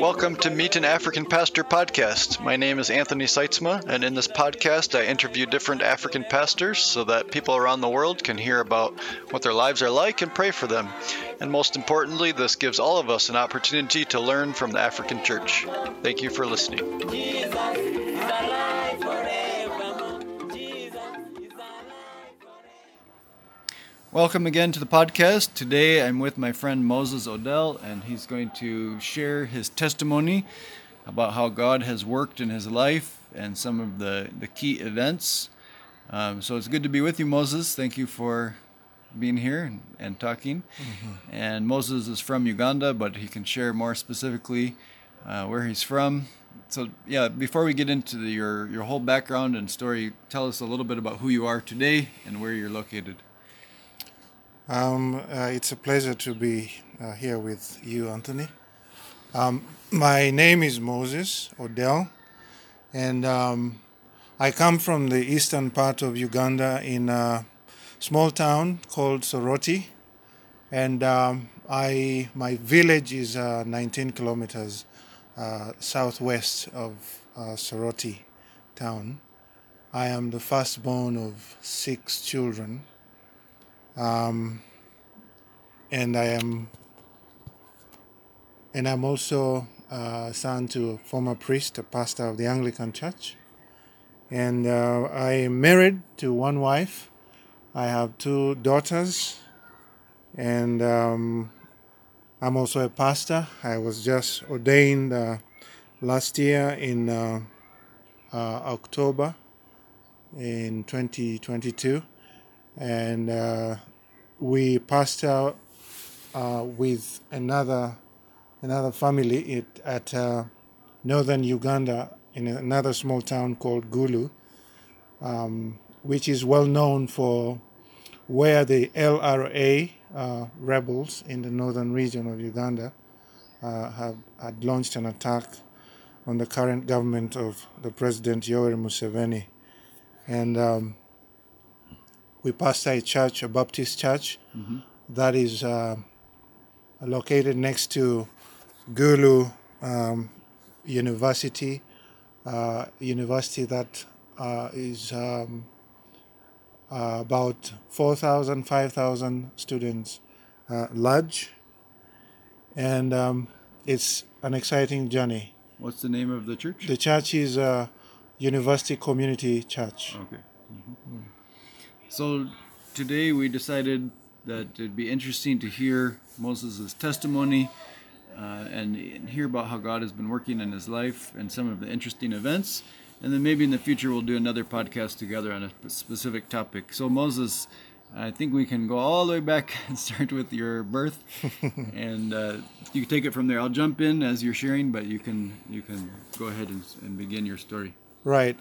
Welcome to Meet an African Pastor podcast. My name is Anthony Sytsma, and in this podcast, I interview different African pastors so that people around the world can hear about what their lives are like and pray for them. And most importantly, this gives all of us an opportunity to learn from the African church. Thank you for listening. Welcome again to the podcast. Today I'm with my friend Moses Odel, and he's going to share his testimony about how God has worked in his life and some of the, the key events. Um, so it's good to be with you, Moses. Thank you for being here and, and talking. Mm-hmm. And Moses is from Uganda, but he can share more specifically uh, where he's from. So yeah, before we get into the, your your whole background and story, tell us a little bit about who you are today and where you're located. Um, uh, it's a pleasure to be uh, here with you, Anthony. Um, my name is Moses Odel, and um, I come from the eastern part of Uganda in a small town called Soroti, and um, I my village is uh, 19 kilometers uh, southwest of uh, Soroti town. I am the firstborn of six children um, and I am, and I'm also uh, son to a former priest, a pastor of the Anglican Church, and uh, I am married to one wife. I have two daughters, and um, I'm also a pastor. I was just ordained uh, last year in uh, uh, October in 2022 and uh, we passed out uh, with another another family at, at uh, northern Uganda in another small town called Gulu, um, which is well known for where the LRA uh, rebels in the northern region of Uganda uh, have had launched an attack on the current government of the President Yoweri Museveni, and um, we pastor a church, a Baptist church, mm-hmm. that is uh, located next to Gulu um, University, uh, university that uh, is um, uh, about 4,000, 5,000 students uh, large. And um, it's an exciting journey. What's the name of the church? The church is uh, University Community Church. Okay. Mm-hmm. So today we decided that it'd be interesting to hear Moses' testimony uh, and, and, hear about how God has been working in his life and some of the interesting events. And then maybe in the future we'll do another podcast together on a specific topic. So, Moses, I think we can go all the way back and start with your birth, and uh, you can take it from there. I'll jump in as you're sharing, but you can you can go ahead and, and begin your story. Right.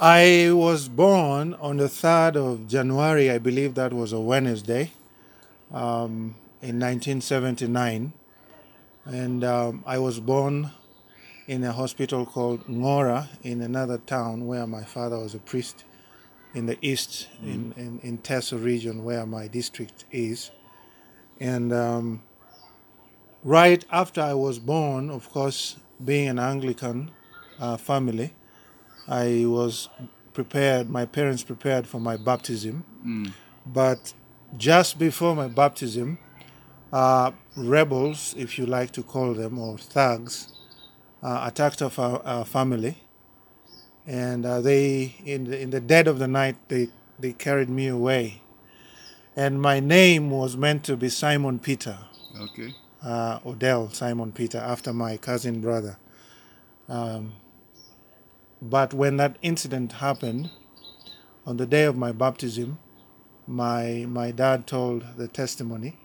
I was born on the 3rd of January, I believe that was a Wednesday, um, in 1979. And um, I was born in a hospital called Ngora in another town where my father was a priest in the east, mm. in, in, in Teso region, where my district is. And um, right after I was born, of course, being an Anglican uh, family, I was prepared, my parents prepared for my baptism. Mm. But just before my baptism, uh, rebels, if you like to call them, or thugs, uh, attacked our, our, family. And uh, they, in the, in the dead of the night, they, they carried me away. And my name was meant to be Simon Peter. Okay. Uh, Odel Simon Peter, after my cousin brother. Um, but when that incident happened, on the day of my baptism, my my dad told the testimony.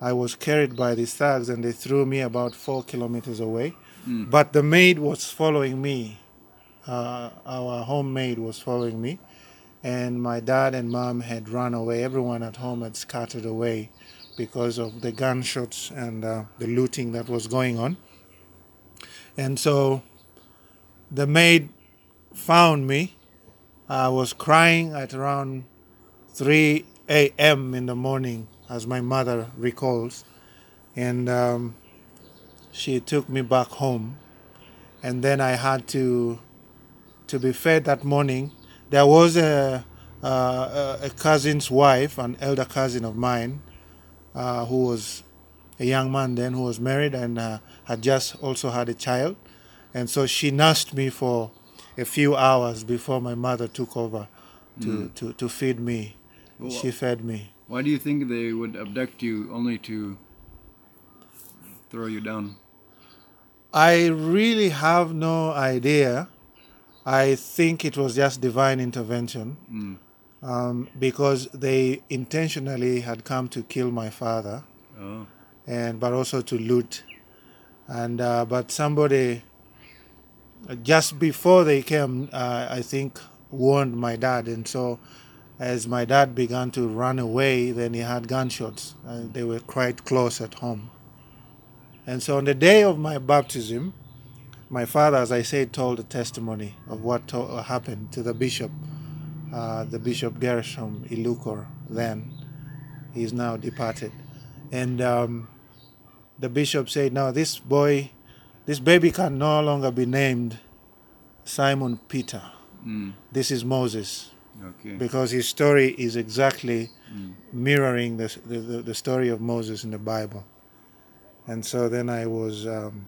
I was carried by these thugs and they threw me about four kilometers away. Mm. But the maid was following me. Uh, our homemaid was following me, and my dad and mom had run away. Everyone at home had scattered away because of the gunshots and uh, the looting that was going on. And so the maid found me. I was crying at around 3 a.m. in the morning, as my mother recalls. And um, she took me back home, and then I had to to be fed that morning. There was a uh, a cousin's wife, an elder cousin of mine, uh, who was a young man then who was married and uh, had just also had a child, and so she nursed me for a few hours before my mother took over to, to, to feed me. Well, she fed me. Why do you think they would abduct you only to throw you down? I really have no idea. I think it was just divine intervention Mm. um, because they intentionally had come to kill my father Oh. and but also to loot and uh, but somebody just before they came uh, i think warned my dad. And so as my dad began to run away then he had gunshots uh, they were quite close at home. And so on the day of my baptism my father as i said told a testimony of what to- uh, happened to the bishop uh, the bishop geresom ilukor then. He's now departed. And um, the bishop said, "Now this boy, this baby can no longer be named Simon Peter. Mm. This is Moses, Okay. because his story is exactly Mm. mirroring the, the, the, story of Moses in the Bible." And so then I was um,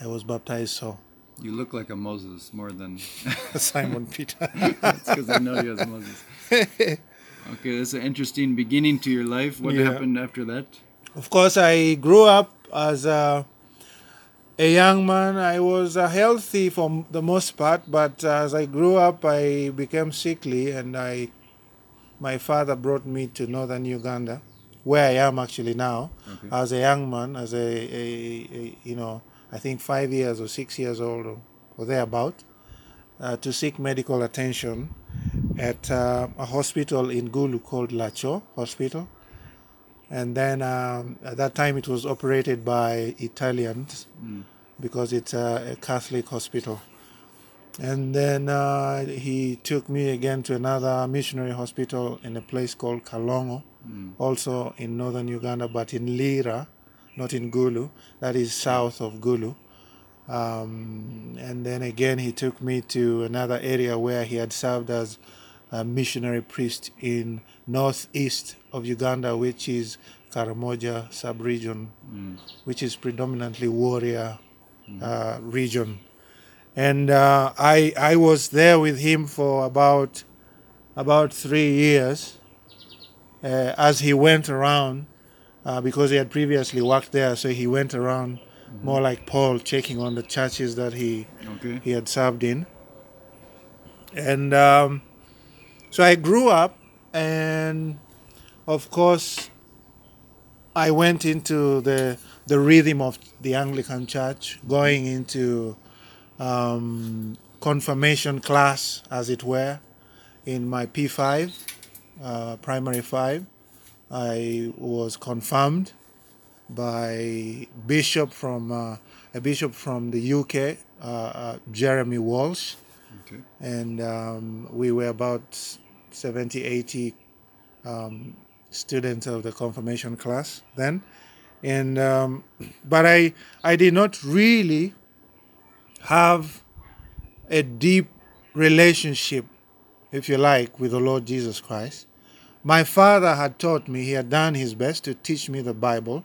I was baptized so You look like a Moses more than Simon Peter. that's because I know you as Moses. Okay, that's an interesting beginning to your life. What Yeah. happened after that? Of course, I grew up as a, a young man. I was uh, healthy for the most part, but uh, as I grew up, I became sickly, and I, my father brought me to northern Uganda, where I am actually now, Okay. as a young man, as a, a, a you know, I think five years or six years old or, or thereabout, uh, to seek medical attention at uh, a hospital in Gulu called Lacor Hospital and then um, at that time it was operated by Italians Mm. because it's a, a Catholic hospital. And then uh, he took me again to another missionary hospital in a place called Kalongo, Mm. also in northern Uganda, but in Lira, not in Gulu. That is south of Gulu. Um, and then again, he took me to another area where he had served as a missionary priest in northeast of Uganda, which is Karamoja sub-region, Mm. which is predominantly warrior uh, region. And uh, I I was there with him for about about three years uh, as he went around uh, because he had previously worked there, so he went around more like Paul, checking on the churches that he Okay. he had served in. And um, so I grew up, and of course, I went into the the rhythm of the Anglican Church, going into um, confirmation class, as it were, in my P5, uh, primary five. I was confirmed by bishop from uh, a bishop from the UK, uh, uh, Jeremy Walsh, Okay. and um, we were about 70, 80 um, students of the confirmation class then. And um, but I I did not really have a deep relationship, if you like, with the Lord Jesus Christ. My father had taught me, he had done his best to teach me the Bible.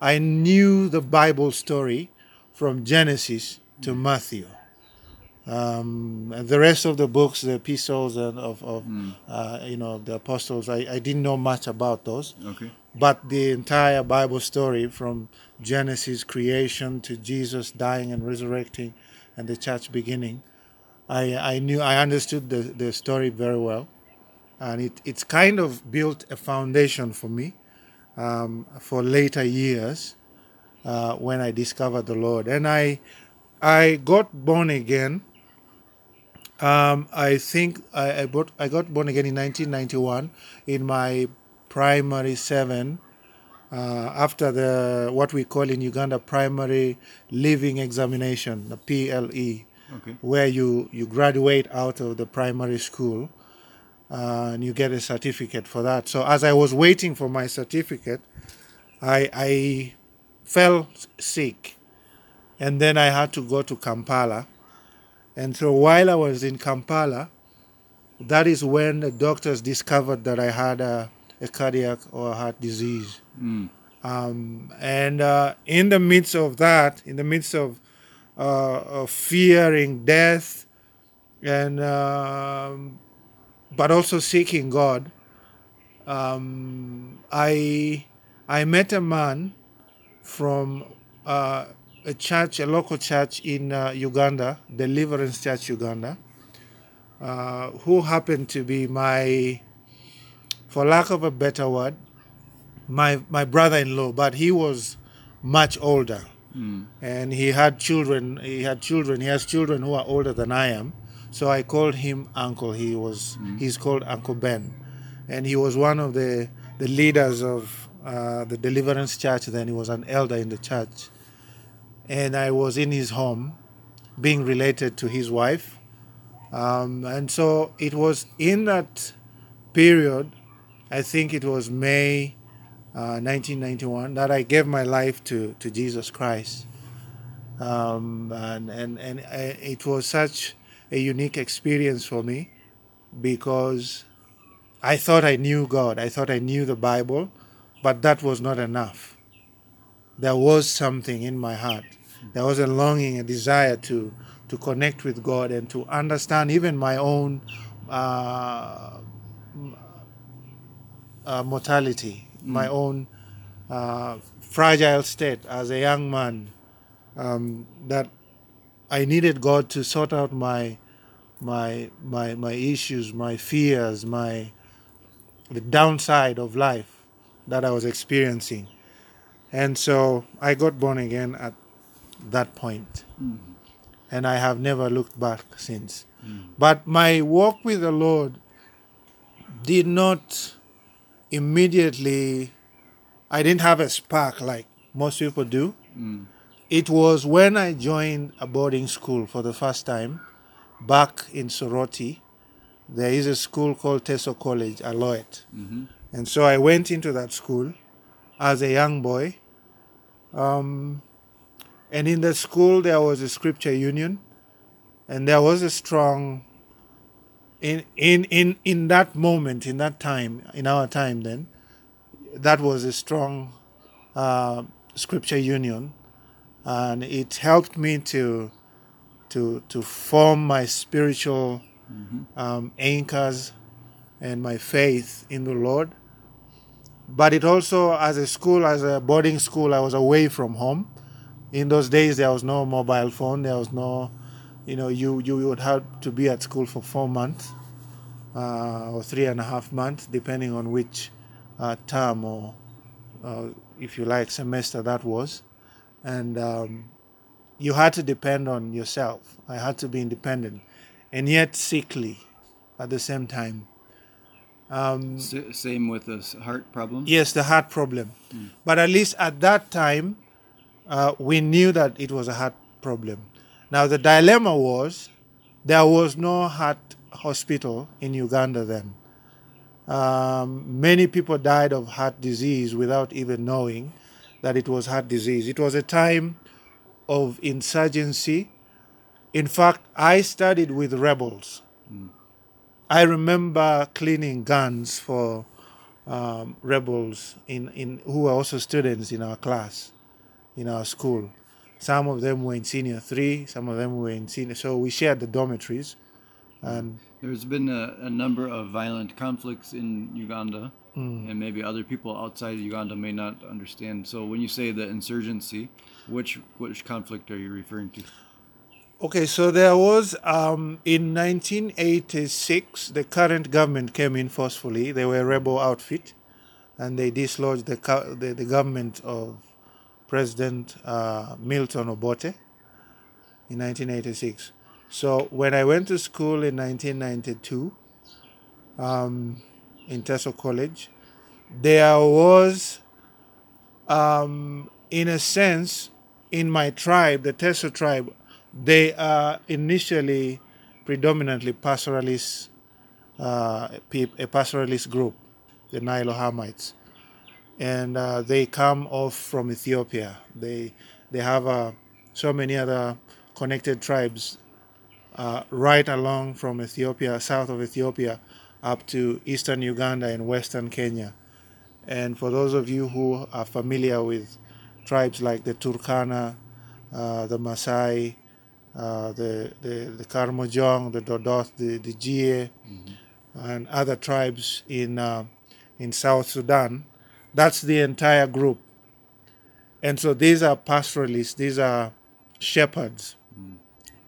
I knew the Bible story from Genesis to Matthew. Um, and the rest of the books, the epistles and of, of uh, you know the apostles, I, I didn't know much about those. Okay. But the entire Bible story from Genesis creation to Jesus dying and resurrecting and the church beginning, I, I knew I understood the, the story very well. And it, it's kind of built a foundation for me um, for later years uh, when I discovered the Lord. And I I got born again. Um, I think I, I, bought, I got born again in 1991 in my primary seven uh, after the what we call in Uganda primary leaving examination, the PLE, Okay. where you, you graduate out of the primary school uh, and you get a certificate for that. So as I was waiting for my certificate, I, I fell sick, and then I had to go to Kampala. And so while I was in Kampala, that is when the doctors discovered that I had a, a cardiac or heart disease. Um, and uh, in the midst of that, in the midst of, uh, of fearing death, and um, but also seeking God, um, I I met a man from uh, a church, a local church in uh, Uganda, Deliverance Church Uganda, uh, who happened to be my, for lack of a better word, my my brother-in-law, but he was much older, and he had children. He had children. He has children who are older than I am. So I called him Uncle. He was he's called Uncle Ben, and he was one of the the leaders of uh, the Deliverance Church. Then he was an elder in the church, and I was in his home, being related to his wife, um, and so it was in that period. I think it was May uh, 1991 that I gave my life to, to Jesus Christ. Um, and and, and I, it was such a unique experience for me because I thought I knew God, I thought I knew the Bible, but that was not enough. There was something in my heart. There was a longing, a desire to, to connect with God and to understand even my own uh, uh, mortality, my own uh, fragile state as a young man. Um, that I needed God to sort out my my my my issues, my fears, my the downside of life that I was experiencing. And so I got born again at that point. Mm-hmm. And I have never looked back since. Mm-hmm. But my walk with the Lord did not immediately, I didn't have a spark like most people do. Mm. It was when I joined a boarding school for the first time back in Soroti. There is a school called Teso College, Aloet. Mm-hmm. And so I went into that school as a young boy. Um, and in the school, there was a scripture union, and there was a strong, in, in, in, in that moment, in that time, in our time then, that was a strong uh, scripture union. And it helped me to, to, to form my spiritual um, anchors and my faith in the Lord. But it also, as a school, as a boarding school, I was away from home. In those days, there was no mobile phone. There was no, you know, you, you would have to be at school for four months uh, or three and a half months, depending on which uh, term or, uh, if you like, semester that was. And um, you had to depend on yourself. I had to be independent and yet sickly at the same time. Um, S- same with the heart problem. Yes, the heart problem. But at least at that time, uh, we knew that it was a heart problem. Now, the dilemma was there was no heart hospital in Uganda then. Um, many people died of heart disease without even knowing that it was heart disease. It was a time of insurgency. In fact, I studied with rebels. I remember cleaning guns for um, rebels in, in who were also students in our class, in our school. Some of them were in senior three, some of them were in senior. So we shared the dormitories, and There's been a, a number of violent conflicts in Uganda, Hmm. and maybe other people outside of Uganda may not understand. So when you say the insurgency, which which conflict are you referring to? Okay, so there was um, in 1986 the current government came in forcefully. They were a rebel outfit, and they dislodged the the, the government of President uh, Milton Obote in 1986. So when I went to school in 1992 um, in Teso College, there was, um, in a sense, in my tribe, the Teso tribe, they are initially predominantly pastoralist, uh, a pastoralist group, the Nilo Hamites. And uh, they come off from Ethiopia. They they have uh, so many other connected tribes uh, right along from Ethiopia, south of Ethiopia, up to eastern Uganda and western Kenya. And for those of you who are familiar with tribes like the Turkana, uh, the Maasai, uh, the, the, the Karamojong, the Dodoth, the, the Jie, mm-hmm. and other tribes in, uh, in South Sudan, that's the entire group. And so these are pastoralists, these are shepherds, mm.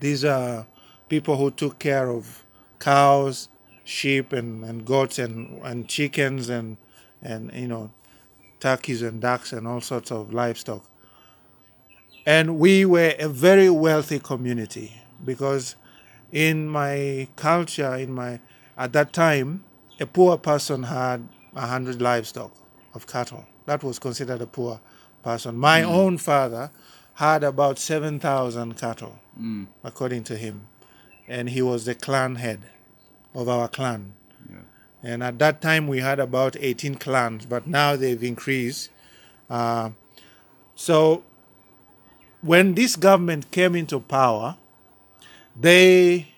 these are people who took care of cows, sheep, and, and goats, and, and chickens, and, and, you know, turkeys and ducks, and all sorts of livestock. And we were a very wealthy community because in my culture, in my, at that time, a poor person had a hundred livestock of cattle. That was considered a poor person. My mm. own father had about 7,000 cattle, mm. according to him. And he was the clan head of our clan. Yeah. And at that time, we had about 18 clans, but now they've increased. Uh, so when this government came into power, they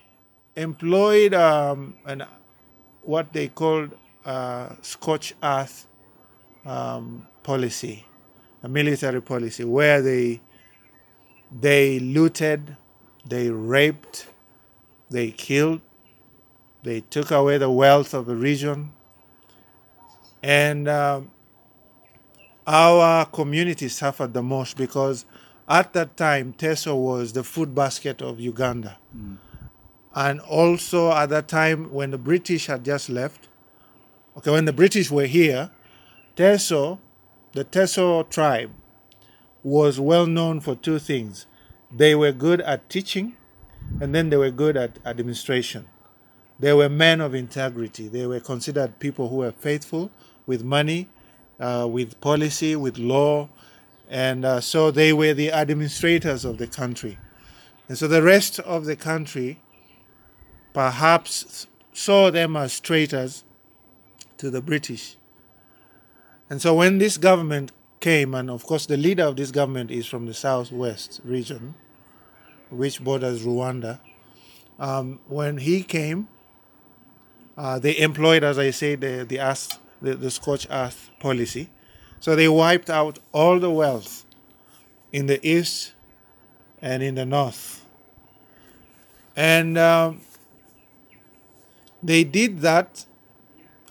employed um, an, what they called uh, scorched earth um, policy, a military policy, where they they looted, they raped, they killed, they took away the wealth of the region, and um, our community suffered the most because at that time Teso was the food basket of Uganda. Mm. And also at that time when the British had just left, okay, when the British were here, Teso, the Teso tribe, was well known for two things. They were good at teaching, and then they were good at administration. They were men of integrity. They were considered people who were faithful with money, uh, with policy, with law, and uh, so they were the administrators of the country. And so the rest of the country perhaps saw them as traitors to the British. And so when this government came, and of course the leader of this government is from the southwest region, which borders Rwanda, um, when he came, uh, they employed, as I say, the the, earth, the the scorched earth policy. So they wiped out all the wealth in the east and in the north. And um, they did that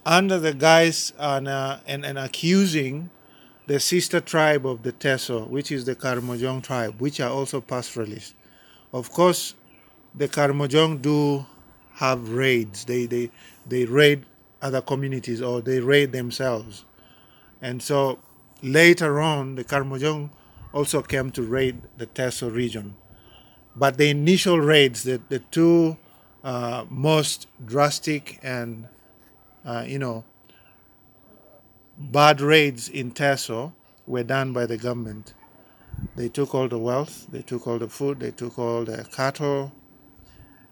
under the guise and, uh, and, and accusing the sister tribe of the Teso, which is the Karamojong tribe, which are also pastoralists. Of course, the Karamojong do have raids. They, they, they raid other communities or they raid themselves. And so later on, the Karamojong also came to raid the Teso region. But the initial raids, the, the two uh, most drastic and uh, you know, bad raids in Teso were done by the government. They took all the wealth, they took all the food, they took all the cattle.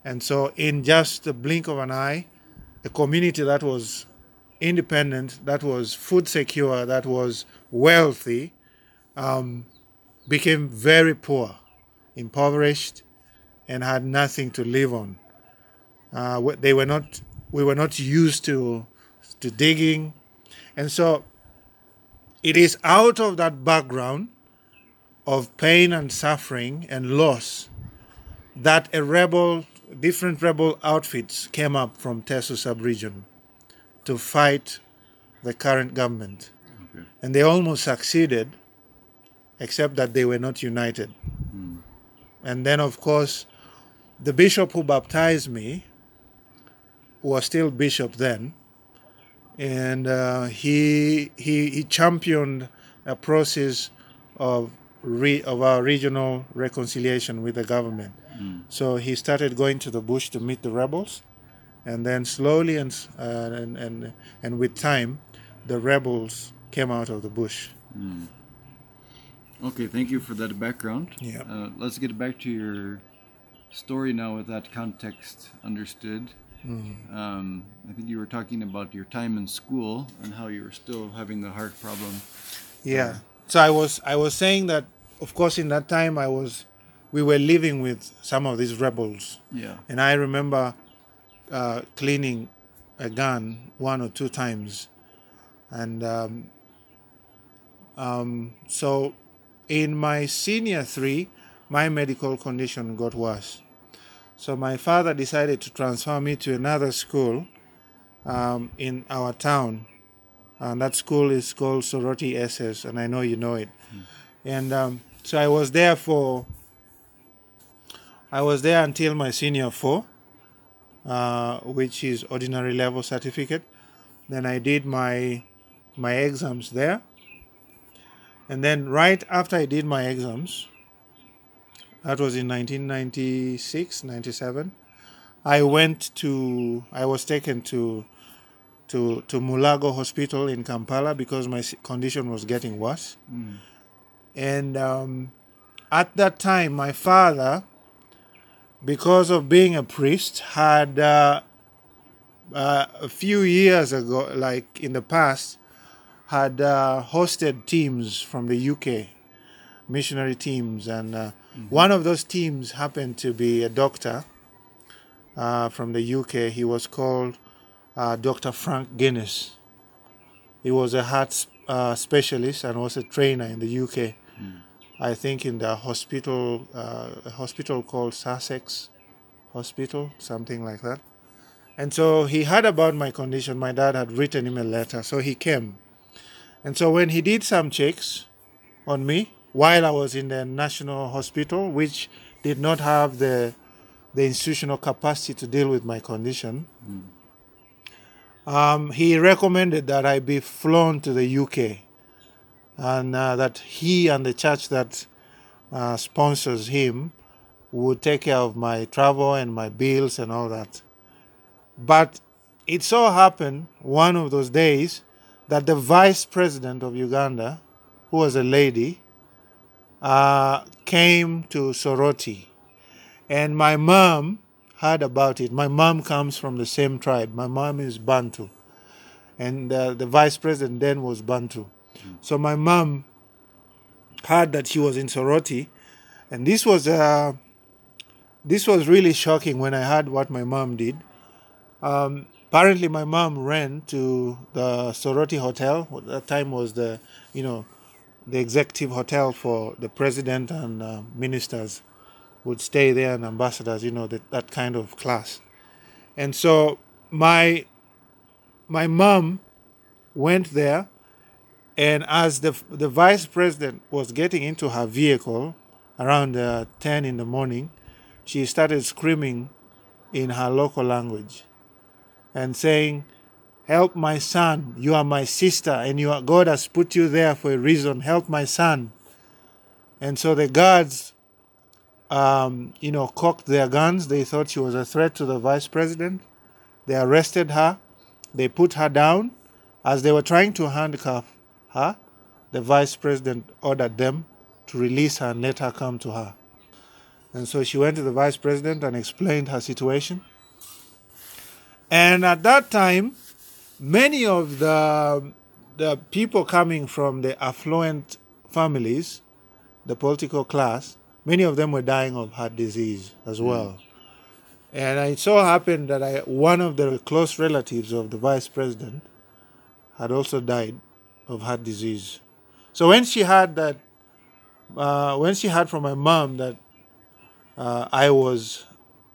And so, in just the blink of an eye, a community that was independent, that was food secure, that was wealthy, um, became very poor, impoverished, and had nothing to live on. Uh, they were not we were not used to to digging and so it is out of that background of pain and suffering and loss that a rebel different rebel outfits came up from Teso sub-region to fight the current government okay. and they almost succeeded except that they were not united mm. and then of course the bishop who baptized me was still bishop then, and uh, he, he he championed a process of re, of our regional reconciliation with the government. Mm. So he started going to the bush to meet the rebels, and then slowly and uh, and, and and with time, the rebels came out of the bush. Mm. Okay, thank you for that background. Yeah. Uh, let's get back to your story now with that context understood. Um, I think you were talking about your time in school and how you were still having the heart problem. Yeah. So I was I was saying that of course in that time I was we were living with some of these rebels Yeah. and I remember uh, cleaning a gun one or two times and um, um, so in my senior three my medical condition got worse so my father decided to transfer me to another school um, in our town and that school is called Soroti SS, and I know you know it. And um, so I was there for, I was there until my senior four, uh, which is ordinary level certificate. Then I did my my exams there, and then right after I did my exams, that was in 1996, 97. I went to, I was taken to to, to Mulago Hospital in Kampala because my condition was getting worse. And um, at that time, my father, because of being a priest, had uh, uh, a few years ago, like in the past, had uh, hosted teams from the UK, missionary teams. And uh, one of those teams happened to be a doctor uh, from the UK. He was called uh, Dr. Frank Guinness. He was a heart uh, specialist and was a trainer in the UK. I think in the hospital, uh, a hospital called Sussex Hospital, something like that. And so he heard about my condition. My dad had written him a letter, so he came. And so when he did some checks on me while I was in the National Hospital, which did not have the the institutional capacity to deal with my condition, um, he recommended that I be flown to the UK and uh, that he and the church that uh, sponsors him would take care of my travel and my bills and all that. But it so happened one of those days that the vice president of Uganda, who was a lady, uh, came to Soroti. And my mom heard about it. My mom comes from the same tribe. My mom is Bantu. And uh, the vice president then was Bantu. So my mom heard that he was in Soroti. And this was, uh, this was really shocking when I heard what my mom did. Um, apparently, my mom ran to the Soroti Hotel. At that time was the, you know, the executive hotel for the president and uh, ministers would stay there and ambassadors, you know, that, that kind of class. And so my my mom went there and as the the vice president was getting into her vehicle around uh, 10 in the morning, she started screaming in her local language and saying, Help my son, you are my sister, and you are, God has put you there for a reason. Help my son. And so the guards um, you know, cocked their guns. They thought she was a threat to the vice president. They arrested her. They put her down. As they were trying to handcuff her, the vice president ordered them to release her and let her come to her. And so she went to the vice president and explained her situation. And at that time, many of the, the people coming from the affluent families, the political class, many of them were dying of heart disease as well. And it so happened that I, one of the close relatives of the vice president had also died of heart disease. So when she heard that, uh, when she heard from my mom that uh, I was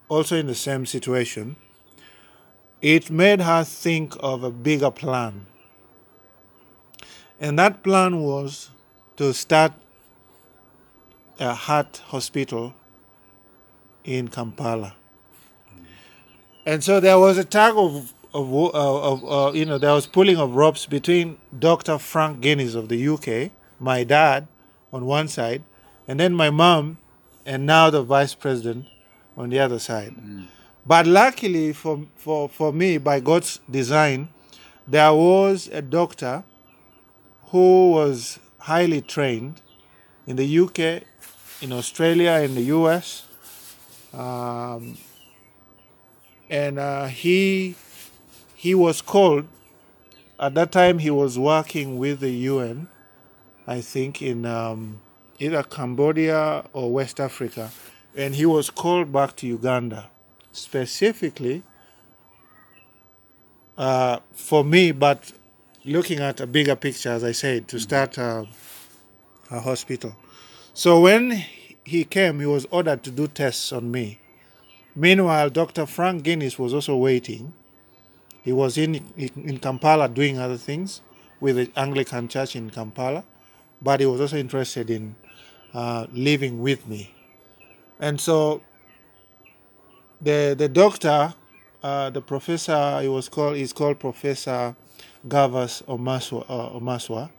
also in the same situation, it made her think of a bigger plan. And that plan was to start a heart hospital in Kampala. And so there was a tug of, of, uh, of uh, you know, there was pulling of ropes between Dr. Frank Guinness of the UK, my dad on one side, and then my mom, and now the vice president on the other side. But luckily for, for, for me, by God's design, there was a doctor who was highly trained in the UK, in Australia, in the US, um, and uh, he he was called. At that time, he was working with the UN, I think in um, either Cambodia or West Africa, and he was called back to Uganda, specifically uh, for me, but looking at a bigger picture, as I said, to start uh, a hospital. So when he came, he was ordered to do tests on me. Meanwhile, Dr. Frank Guinness was also waiting. He was in, in Kampala doing other things with the Anglican Church in Kampala, but he was also interested in uh, living with me. And so the, the doctor, uh, the professor, he was called, he's called Professor Gavas Omaswa, uh, Omaswa.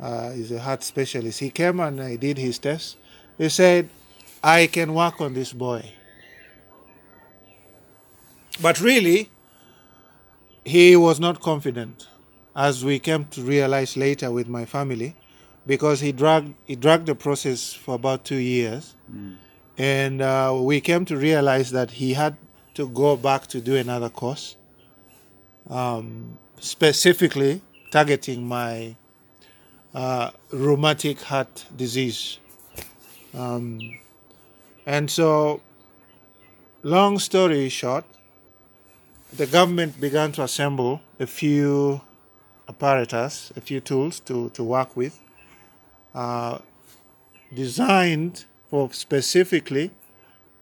Uh, he's a heart specialist. He came and I did his test. He said, I can work on this boy. But really, he was not confident, as we came to realize later with my family, because he dragged he dragged the process for about two years, mm. And uh, we came to realize that he had to go back to do another course, um, specifically targeting my uh, rheumatic heart disease. Um, and so, long story short, the government began to assemble a few apparatus, a few tools to, to work with, uh, designed for specifically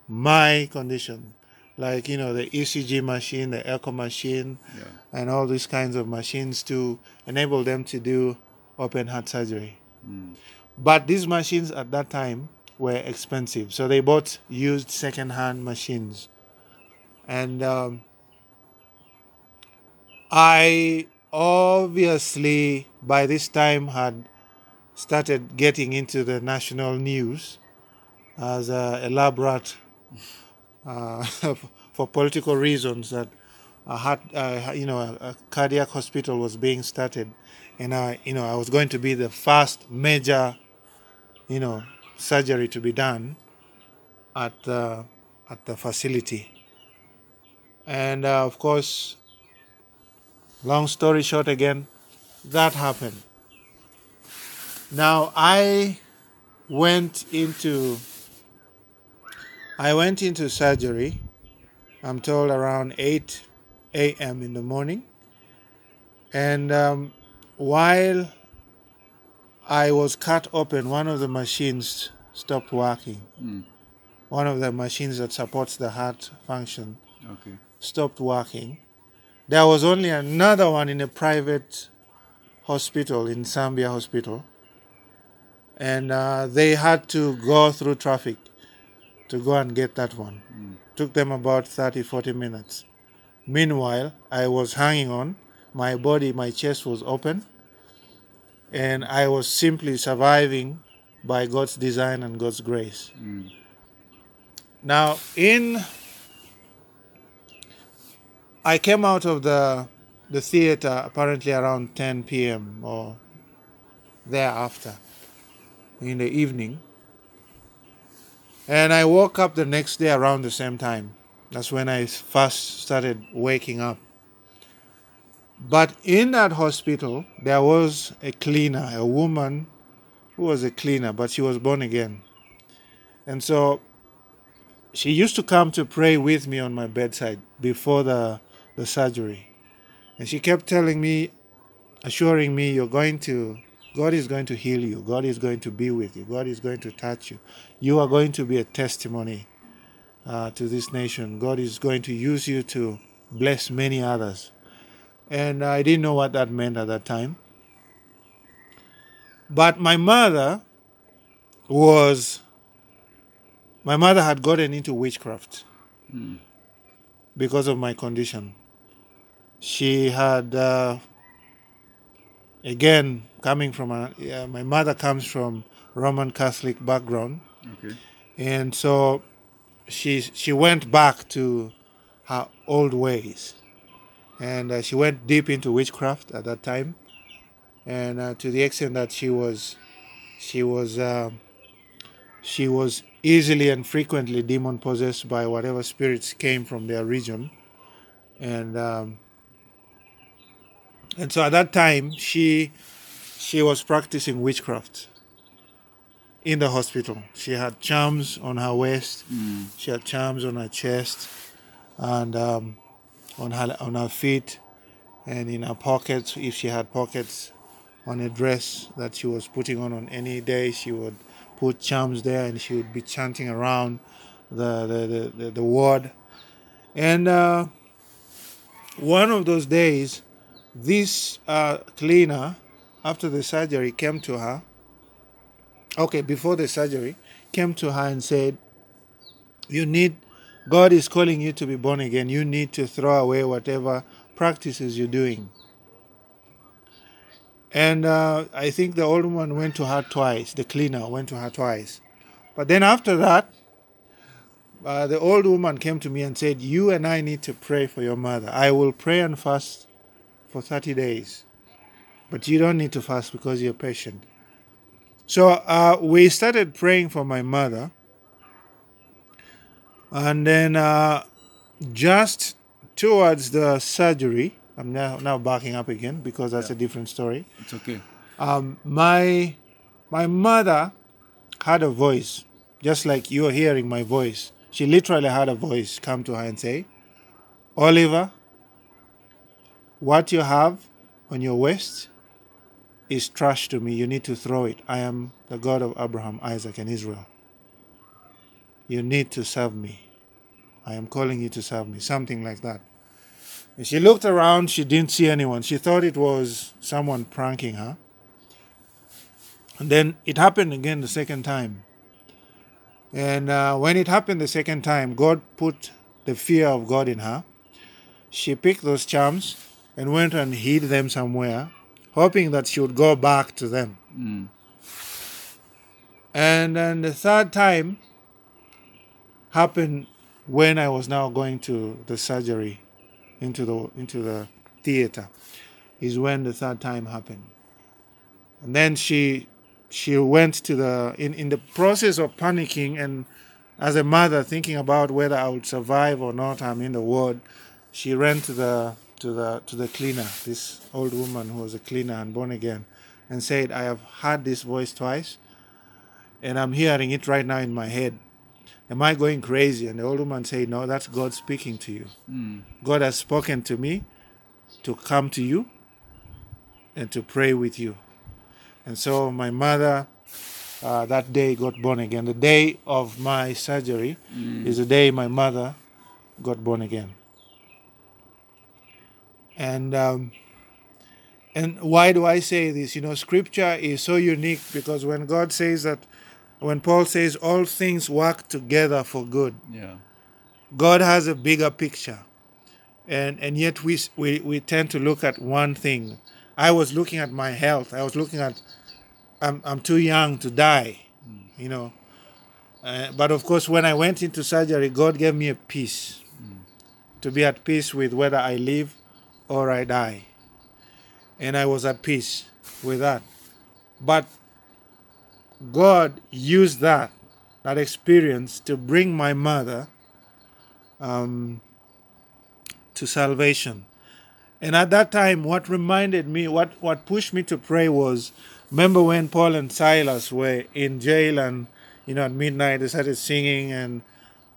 my condition, like you know the ECG machine, the echo machine, yeah. and all these kinds of machines to enable them to do open heart surgery. Mm. But these machines at that time were expensive, so they bought used second-hand machines, and um, I obviously by this time had started getting into the national news as a elaborate uh, for political reasons that a heart, uh, you know, a, a, cardiac hospital was being started, and I, you know, I was going to be the first major, you know, surgery to be done at the at the facility, and uh, of course, Long story short, again, that happened. Now I went into I went into surgery. I'm told around 8 a.m. in the morning, and um, while I was cut open, one of the machines stopped working. Mm. One of the machines that supports the heart function okay. stopped working there was only another one in a private hospital in Nsambya Hospital, and uh, they had to go through traffic to go and get that one. Mm. Took them about 30 40 minutes. Meanwhile, I was hanging on. My body, my chest was open, and I was simply surviving by God's design and God's grace. Mm. Now, in I came out of the the theater apparently around 10 p.m. or thereafter in the evening. And I woke up the next day around the same time. That's when I first started waking up. But in that hospital, there was a cleaner, a woman who was a cleaner, but she was born again. And so she used to come to pray with me on my bedside before the the surgery. And she kept telling me, assuring me, you're going to, God is going to heal you. God is going to be with you. God is going to touch you. You are going to be a testimony uh, to this nation. God is going to use you to bless many others. And I didn't know what that meant at that time. But my mother was, my mother had gotten into witchcraft mm. because of my condition she had uh, again coming from a yeah, my mother comes from Roman Catholic background, okay. and so she she went back to her old ways, and uh, she went deep into witchcraft at that time, and uh, to the extent that she was she was uh, she was easily and frequently demon possessed by whatever spirits came from their region. And um, and so at that time she she was practicing witchcraft in the hospital. She had charms on her waist, she had charms on her chest, and um, on her on her feet, and in her pockets. If she had pockets on a dress that she was putting on on any day, she would put charms there, and she would be chanting around the the the, the, the ward. And uh, one of those days, this uh, cleaner, after the surgery, came to her. Okay, before the surgery, came to her and said, "You need, God is calling you to be born again. You need to throw away whatever practices you're doing." And uh, I think the old woman went to her twice. The cleaner went to her twice, but then after that, uh, the old woman came to me and said, You and I need to pray for your mother. I will pray and fast for 30 days, but you don't need to fast because you're patient. So uh, we started praying for my mother, and then uh, just towards the surgery, I'm now, now backing up again because that's a different story. It's okay. Um, my my mother had a voice, just like you're hearing my voice. She literally had a voice come to her and say, Oliver, what you have on your waist is trash to me. You need to throw it. I am the God of Abraham, Isaac, and Israel. You need to serve me. I am calling you to serve me. Something like that. And she looked around, she didn't see anyone. She thought it was someone pranking her. And then it happened again the second time. And uh, when it happened the second time, God put the fear of God in her. She picked those charms and went and hid them somewhere, hoping that she would go back to them. Mm. And then the third time happened when I was now going to the surgery into the into the theater is when the third time happened. And then she she went to the in, in the process of panicking and as a mother thinking about whether I would survive or not, I'm in the ward, she ran to the to the to the cleaner, this old woman who was a cleaner and born again, and said, I have heard this voice twice and I'm hearing it right now in my head. Am I going crazy? And the old woman said, No, that's God speaking to you. Mm. God has spoken to me to come to you and to pray with you. And so my mother uh, that day got born again. The day of my surgery is the day my mother got born again. And um, and why do I say this? You know, Scripture is so unique because when God says that, when Paul says all things work together for good, Yeah. God has a bigger picture. And, and yet we, we, we tend to look at one thing. I was looking at my health. I was looking at, I'm, I'm too young to die, you know. Uh, but of course, when I went into surgery, God gave me a peace to be at peace with whether I live or I die. And I was at peace with that. But God used that, that experience, to bring my mother um, to salvation. And at that time, what reminded me, what, what pushed me to pray was remember when Paul and Silas were in jail and, you know, at midnight they started singing and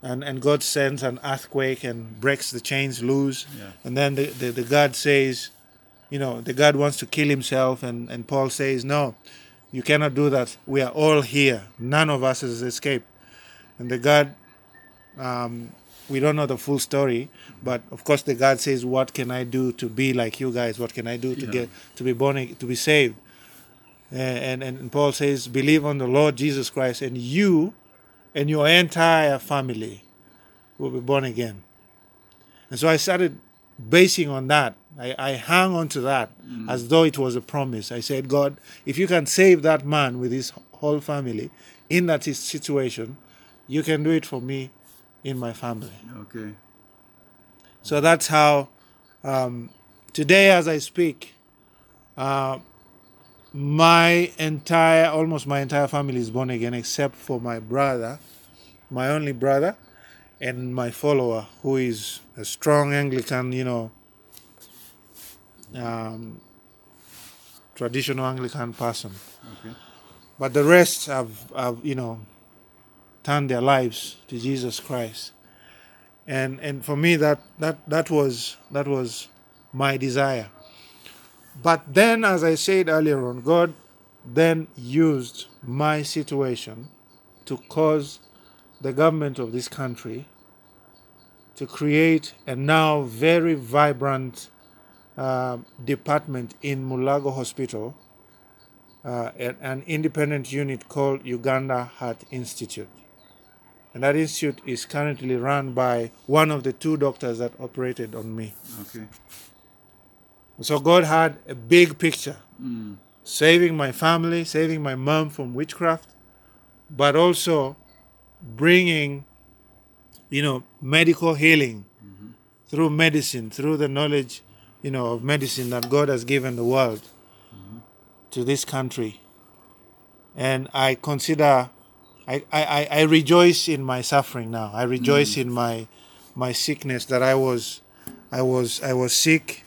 and, and God sends an earthquake and breaks the chains loose. Yeah. And then the, the, the God says, you know, the God wants to kill himself. And, and Paul says, no, you cannot do that. We are all here. None of us has escaped. And the God, um, we don't know the full story, but of course the God says, what can I do to be like you guys? What can I do to Yeah. get, to be born, to be saved? And, and, and Paul says, believe on the Lord Jesus Christ and you and your entire family will be born again. And so I started basing on that. I, I hung on to that as though it was a promise. I said, God, if you can save that man with his whole family in that situation, you can do it for me in my family. Okay. So that's how um, today, as I speak, uh, my entire, almost my entire family is born again, except for my brother, my only brother, and my follower, who is a strong Anglican, you know, um, traditional Anglican person. Okay. But the rest have, have, you know, turned their lives to Jesus Christ. And and for me that that that was that was my desire. But then as I said earlier on, God then used my situation to cause the government of this country to create a now very vibrant uh, department in Mulago Hospital, uh, an independent unit called Uganda Heart Institute. And that institute is currently run by one of the two doctors that operated on me. Okay. So God had a big picture Mm. saving my family, saving my mom from witchcraft, but also bringing, you know, medical healing mm-hmm. through medicine, through the knowledge, you know, of medicine that God has given the world mm-hmm. to this country. And I consider, I, I, I- I rejoice in my suffering now. I rejoice mm. in my, my sickness that I was, I was, I was sick,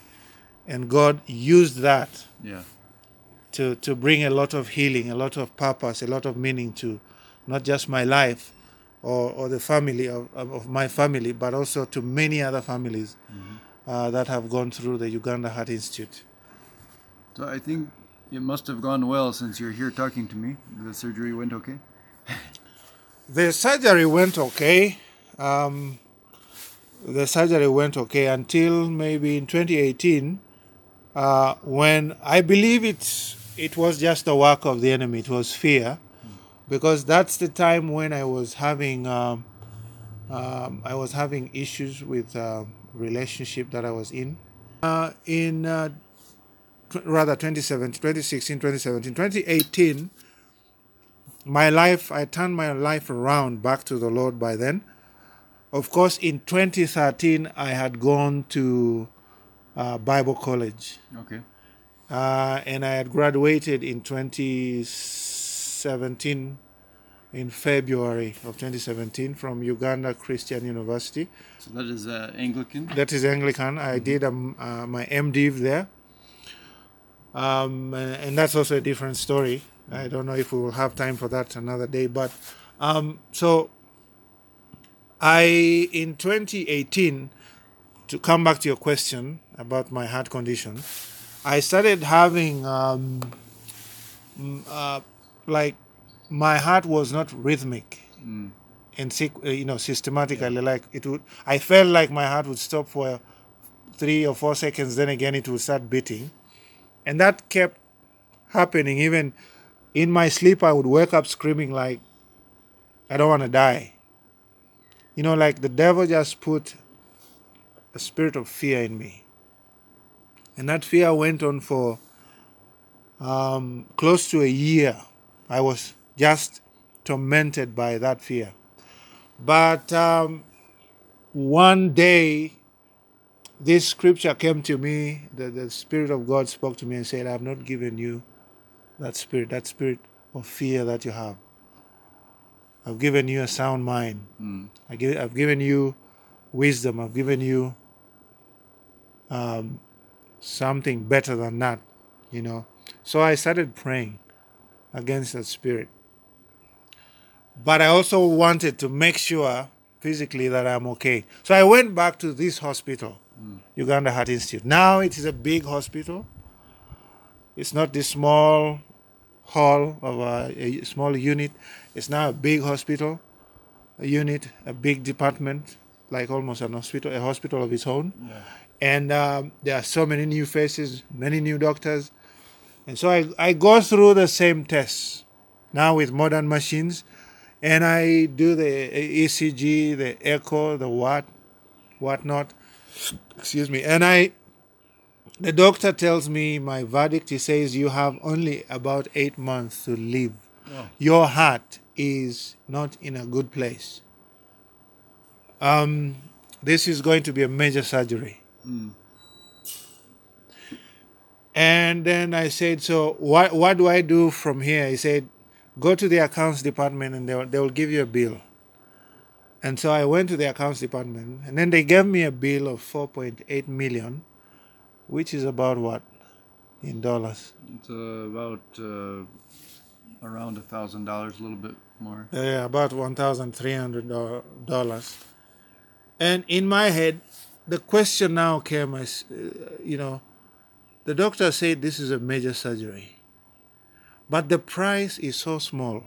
and God used that Yeah. to, to bring a lot of healing, a lot of purpose, a lot of meaning to not just my life or, or the family of, of my family, but also to many other families uh, that have gone through the Uganda Heart Institute. So I think it must have gone well since you're here talking to me. The surgery went okay. The surgery went okay. Um, the surgery went okay until maybe in 2018, uh, when I believe it's it was just the work of the enemy. It was fear, because that's the time when I was having um, um, I was having issues with relationship that I was in. Uh, in uh, rather 2017, 2016, 2017, 2018 my life i turned my life around back to the lord by then of course in 2013 i had gone to uh, bible college Okay. uh, and i had graduated in 2017 in february of 2017 from uganda christian university So that is uh, Anglican. that is Anglican. I did um, uh, my MDiv there, um, and that's also a different story. I don't know if we will have time for that another day. But um, so, I in 2018, to come back to your question about my heart condition, I started having um, uh, like my heart was not rhythmic Mm. and uh, you know systematically like it would i felt like my heart would stop for three or four seconds then again it would start beating. And that kept happening. Even in my sleep i would wake up screaming like i don't want to die. You know like the devil just put a spirit of fear in me and that fear went on for um, close to a year i was just tormented by that fear but um, one day, this scripture came to me. The, the Spirit of God spoke to me and said, I have not given you that spirit, that spirit of fear that you have. I've given you a sound mind. Mm. I give, I've given you wisdom. I've given you um, something better than that, you know. So I started praying against that spirit. But I also wanted to make sure physically that I'm okay. So I went back to this hospital, mm. Uganda Heart Institute. Now it is a big hospital. It's not this small hall of a, a small unit. It's now a big hospital, a unit, a big department, like almost an hospital, a hospital of its own. Yeah. And um, there are so many new faces, many new doctors. And so I, I go through the same tests now with modern machines and I do the ECG, the echo, the what, whatnot. Excuse me. And I, the doctor tells me my verdict. He says you have only about eight months to live. Wow. Your heart is not in a good place. Um, this is going to be a major surgery. Mm. And then I said, so what what do I do from here? He said, go to the accounts department and they will, they will give you a bill. And so I went to the accounts department, and then they gave me a bill of 4.8 million, which is about what in dollars? It's uh, about uh, around a thousand dollars, a little bit more. Yeah, about one thousand three hundred dollars. And in my head, the question now came as, uh, you know, the doctor said this is a major surgery, but the price is so small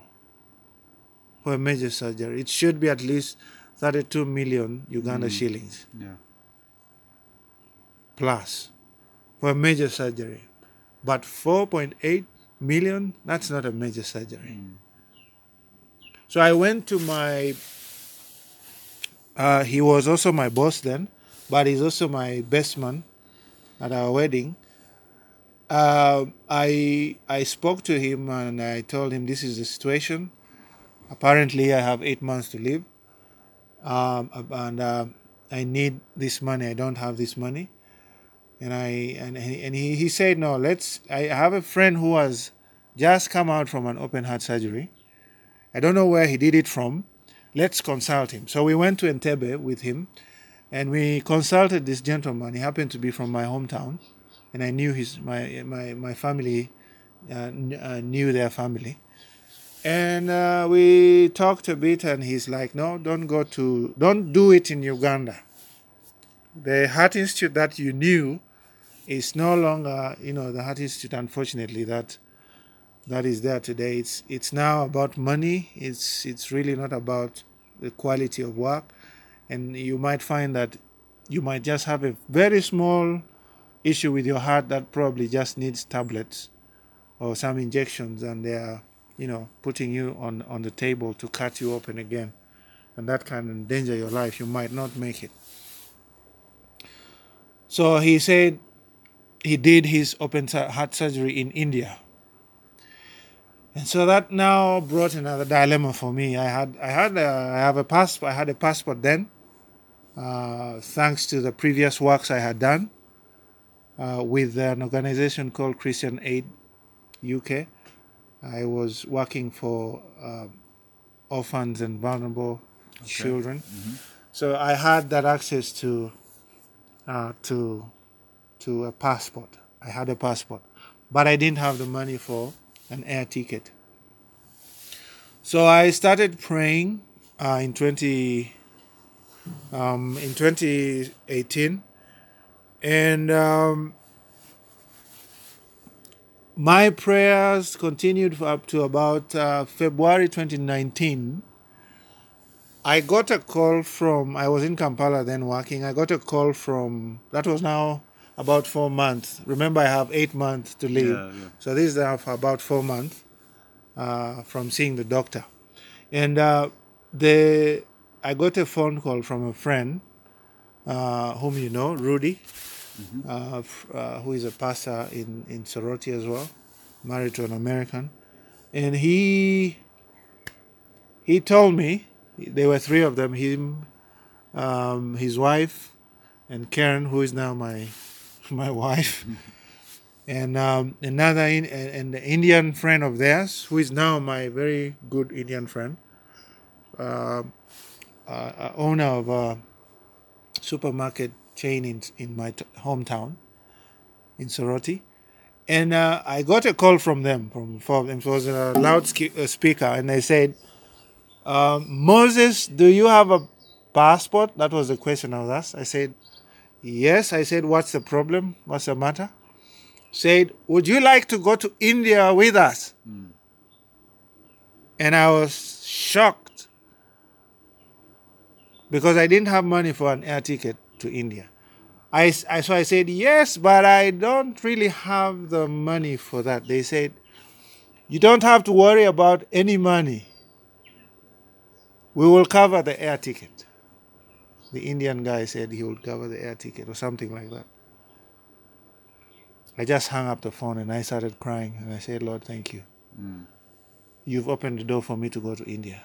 for a major surgery. It should be at least 32 million Uganda shillings Yeah. plus for a major surgery. But 4.8 million, that's not a major surgery. So I went to my, uh, he was also my boss then, but he's also my best man at our wedding. Uh, I I spoke to him and I told him this is the situation. Apparently, I have eight months to live, um, and uh, I need this money. I don't have this money, and I and and he, he said no. Let's. I have a friend who has just come out from an open heart surgery. I don't know where he did it from. Let's consult him. So we went to Entebbe with him, and we consulted this gentleman. He happened to be from my hometown, and I knew his my my my family uh, uh, knew their family, and uh, we talked a bit. And he's like, "No, don't go to, don't do it in Uganda. The Heart Institute that you knew is no longer, you know, the Heart Institute. Unfortunately, that that is there today. It's it's now about money. It's it's really not about the quality of work, and you might find that you might just have a very small issue with your heart that probably just needs tablets or some injections, and they are you know putting you on on the table to cut you open again, and that can endanger your life. You might not make it. So he said he did his open heart surgery in India. And so that now brought another dilemma for me. I had I had a, I have a passport. I had a passport then, uh, thanks to the previous works I had done uh, with an organization called Christian Aid UK. I was working for uh, orphans and vulnerable children. So I had that access to uh, to to a passport. I had a passport, but I didn't have the money for an air ticket. So I started praying uh, in 20 um, in 2018, and um, my prayers continued for up to about uh, February 2019. I got a call from I was in Kampala then working. I got a call from that was now about four months. Remember, I have eight months to live. Yeah, yeah. So this is now for about four months uh, from seeing the doctor, and uh, the I got a phone call from a friend uh, whom you know, Rudy, uh, f- uh, who is a pastor in in Soroti as well, married to an American, and he he told me there were three of them him, um, his wife, and Karen, who is now my my wife, and um, another in, and the Indian friend of theirs, who is now my very good Indian friend, uh, uh, uh, owner of a supermarket chain in in my t- hometown, in Soroti. And uh, I got a call from them, from four of them. It was a loudspeaker, and they said, um, Moses, do you have a passport? That was the question I was asked. I said, Yes. I said, What's the problem? What's the matter? Said, Would you like to go to India with us? And I was shocked because I didn't have money for an air ticket to India. I, I- so I said, Yes, but I don't really have the money for that. They said, You don't have to worry about any money we will cover the air ticket. The Indian guy said he would cover the air ticket or something like that. I just hung up the phone and I started crying and I said, Lord, thank you. Mm. You've opened the door for me to go to India.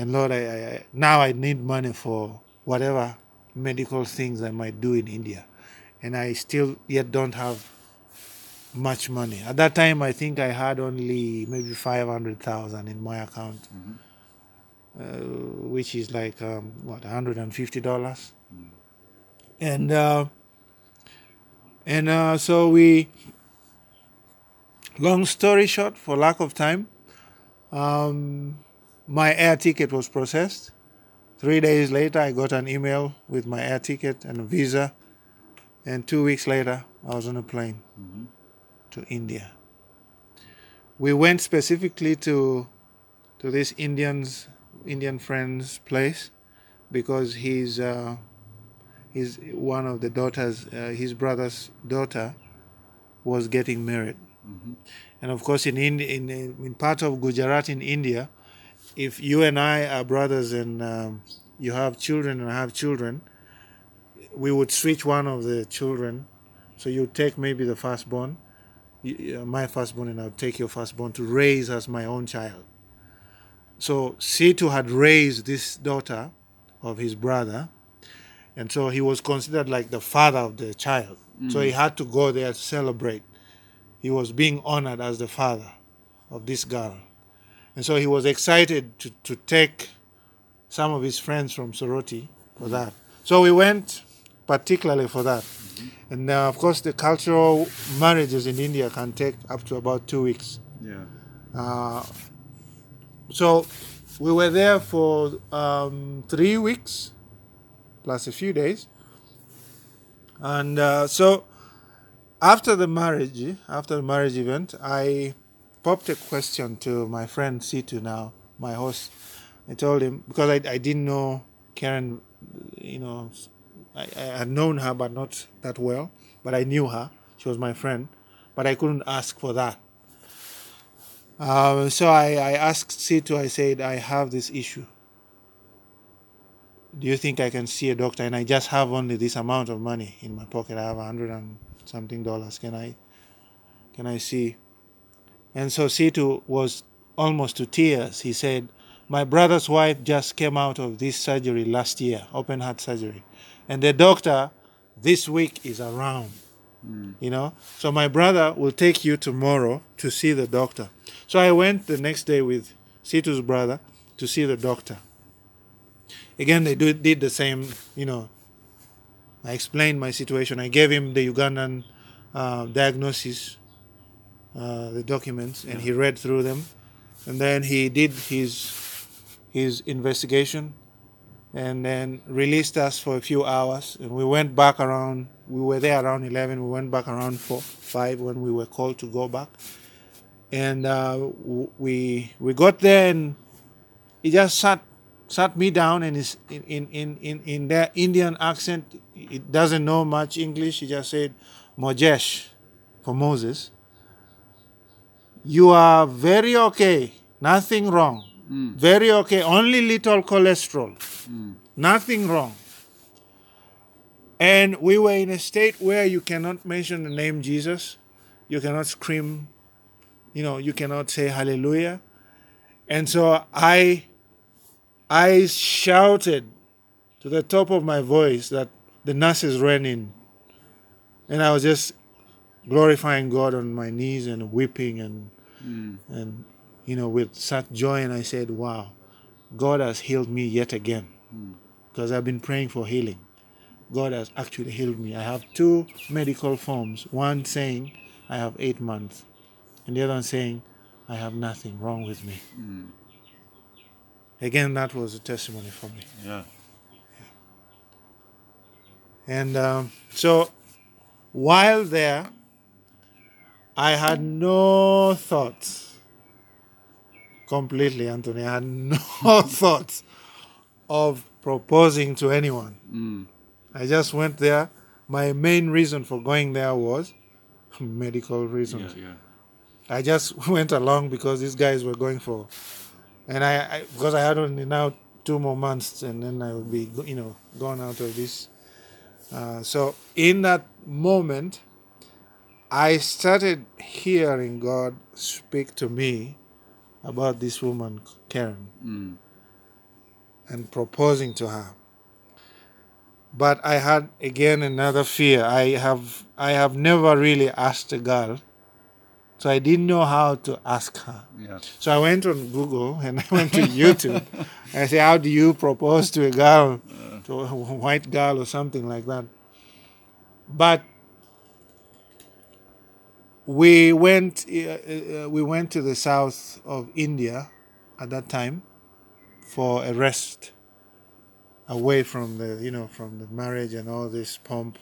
And Lord, I, I, now I need money for whatever medical things I might do in India. And I still yet don't have much money. At that time, I think I had only maybe 500,000 in my account uh, which is like um, what 150 dollars, and uh, and uh, so we. Long story short, for lack of time, um, my air ticket was processed. Three days later, I got an email with my air ticket and a visa, and two weeks later, I was on a plane to India. We went specifically to to this Indian's Indian friend's place because he's uh, he's one of the daughters. Uh, his brother's daughter was getting married, and of course, in Indi- in in part of Gujarat in India, if you and I are brothers and um, you have children and I have children, we would switch one of the children. So you take maybe the firstborn, uh, my firstborn, and I'll take your firstborn to raise as my own child. So Situ had raised this daughter of his brother, and so he was considered like the father of the child. So he had to go there to celebrate. He was being honored as the father of this girl. And so he was excited to, to take some of his friends from Soroti for that. So we went particularly for that. And uh, of course, the cultural marriages in India can take up to about two weeks. Yeah. Uh, so we were there for um, three weeks plus a few days. And uh, so after the marriage, after the marriage event, I popped a question to my friend Situ now, my host. I told him because I, I didn't know Karen, you know, I, I had known her but not that well, but I knew her. She was my friend, but I couldn't ask for that. Uh, so I, I asked Situ, I said, I have this issue. Do you think I can see a doctor? And I just have only this amount of money in my pocket. I have a hundred and something dollars. Can I can I see? And so Situ was almost to tears. He said, My brother's wife just came out of this surgery last year, open heart surgery. And the doctor this week is around. You know? So my brother will take you tomorrow to see the doctor. So I went the next day with Situ's brother to see the doctor. Again, they do, did the same, you know. I explained my situation. I gave him the Ugandan uh, diagnosis, uh, the documents, and he read through them. And then he did his his investigation, and then released us for a few hours. And we went back around. We were there around eleven. We went back around four, five when we were called to go back. And uh, we we got there, and he just sat sat me down and is in in in in, in their Indian accent. It doesn't know much English. He just said, "Mojesh," for Moses. You are very okay. Nothing wrong. Mm. Very okay. Only little cholesterol. Mm. Nothing wrong. And we were in a state where you cannot mention the name Jesus. You cannot scream. You know, you cannot say hallelujah. And so I I shouted to the top of my voice that the nurses ran in. And I was just glorifying God on my knees and weeping and hmm. and you know with such joy and I said, Wow, God has healed me yet again. Hmm. Because I've been praying for healing. God has actually healed me. I have two medical forms. One saying I have eight months, and the other one saying I have nothing wrong with me. Hmm. Again, that was a testimony for me. Yeah. And um, so while there, I had no thoughts. Completely, Anthony. I had no thoughts of proposing to anyone. I just went there. My main reason for going there was medical Yeah. reasons. Yeah. I just went along because these guys were going for, and I, I because I had only now two more months, and then I would be you know gone out of this. Uh, so in that moment, I started hearing God speak to me about this woman Karen Mm. and proposing to her. But I had again another fear. I have I have never really asked a girl So I didn't know how to ask her. Yeah. So I went on Google and I went to YouTube. and I said, How do you propose to a girl, to a white girl or something like that? But we went, uh, uh, we went to the south of India at that time for a rest away from the, you know, from the marriage and all this pomp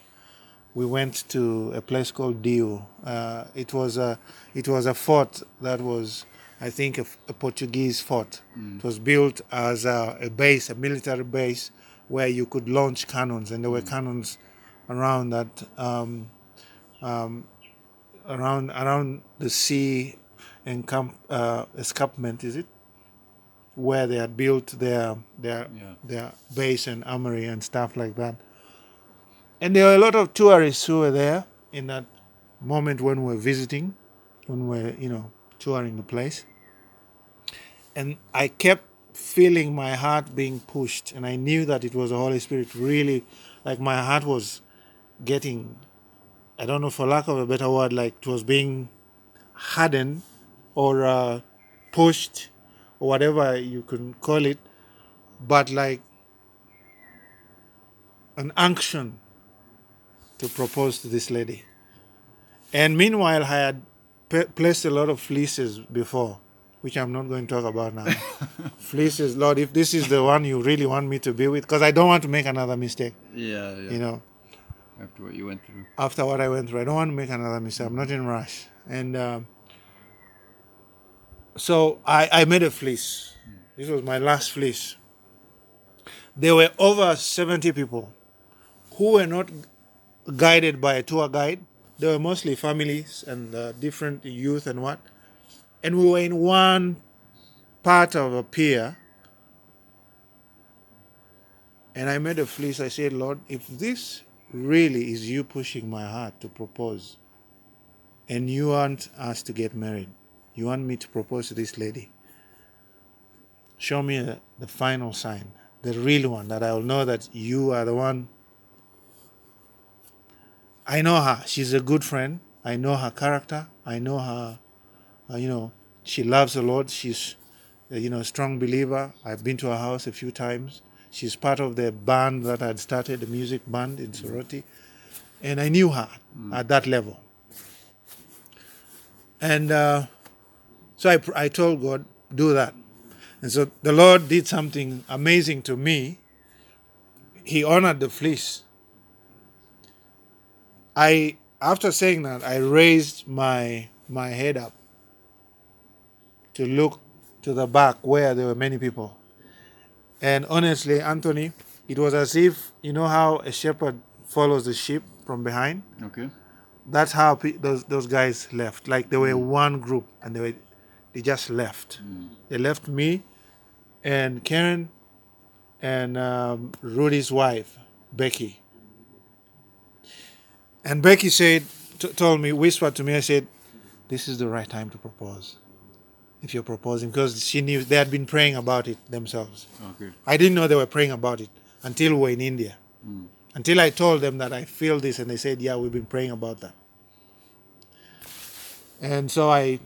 we went to a place called Diu. Uh, it was a it was a fort that was, I think, a, a Portuguese fort. It was built as a, a, base, a military base, where you could launch cannons, and there were cannons around that um, um, around around the sea encamp uh, escarpment. Is it? Where they had built their their Yeah. their base and armory and stuff like that. And there were a lot of tourists who were there in that moment when we were visiting, when we were, you know, touring the place. And I kept feeling my heart being pushed, and I knew that it was the Holy Spirit really, like my heart was getting, I don't know, for lack of a better word, like it was being hardened or uh, pushed or whatever you can call it, but like an unction to propose to this lady. And meanwhile, I had placed a lot of fleeces before, which I'm not going to talk about now. fleeces, Lord, if this is the one you really want me to be with, because I don't want to make another mistake, Yeah. Yeah. you know, After what you went through. after what I went through. I don't want to make another mistake. I'm not in rush. And um, so I, I made a fleece. This was my last fleece. There were over 70 people who were not guided by a tour guide. They were mostly families and uh, different youth and what. And we were in one part of a pier. And I made a fleece. I said, Lord, if this really is you pushing my heart to propose, and you want us to get married, you want me to propose to this lady, show me the, the final sign, the real one, that I will know that you are the one I know her. She's a good friend. I know her character. I know her. Uh, you know, she loves the Lord. She's, uh, you know, a strong believer. I've been to her house a few times. She's part of the band that I'd started, the music band in Soroti, and I knew her at that level. And uh, so I, I told God, do that. And so the Lord did something amazing to me. He honored the fleece. I after saying that I raised my my head up to look to the back where there were many people. And honestly, Anthony, it was as if you know how a shepherd follows the sheep from behind. Okay. That's how pe- those those guys left. Like they were one group, and they were they just left. They left me, and Karen, and um, Rudy's wife, Becky. And Becky said, t- told me, whispered to me, I said, this is the right time to propose. If you're proposing, because she knew they had been praying about it themselves. Okay. I didn't know they were praying about it until we were in India. Hmm. Until I told them that I feel this, and they said, yeah, we've been praying about that. And so I,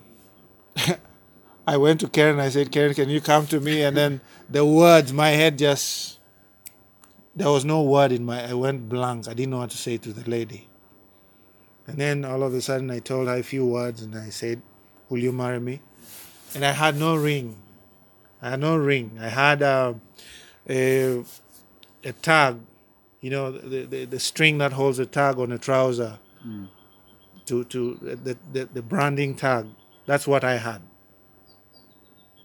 I went to Karen. I said, Karen, can you come to me? And then the words, my head just, there was no word in my, I went blank. I didn't know what to say to the lady. And then all of a sudden, I told her a few words, and I said, "Will you marry me?" And I had no ring. I had no ring. I had a a, a tag, you know, the, the the string that holds a tag on a trouser. Mm. To to the, the the branding tag. That's what I had.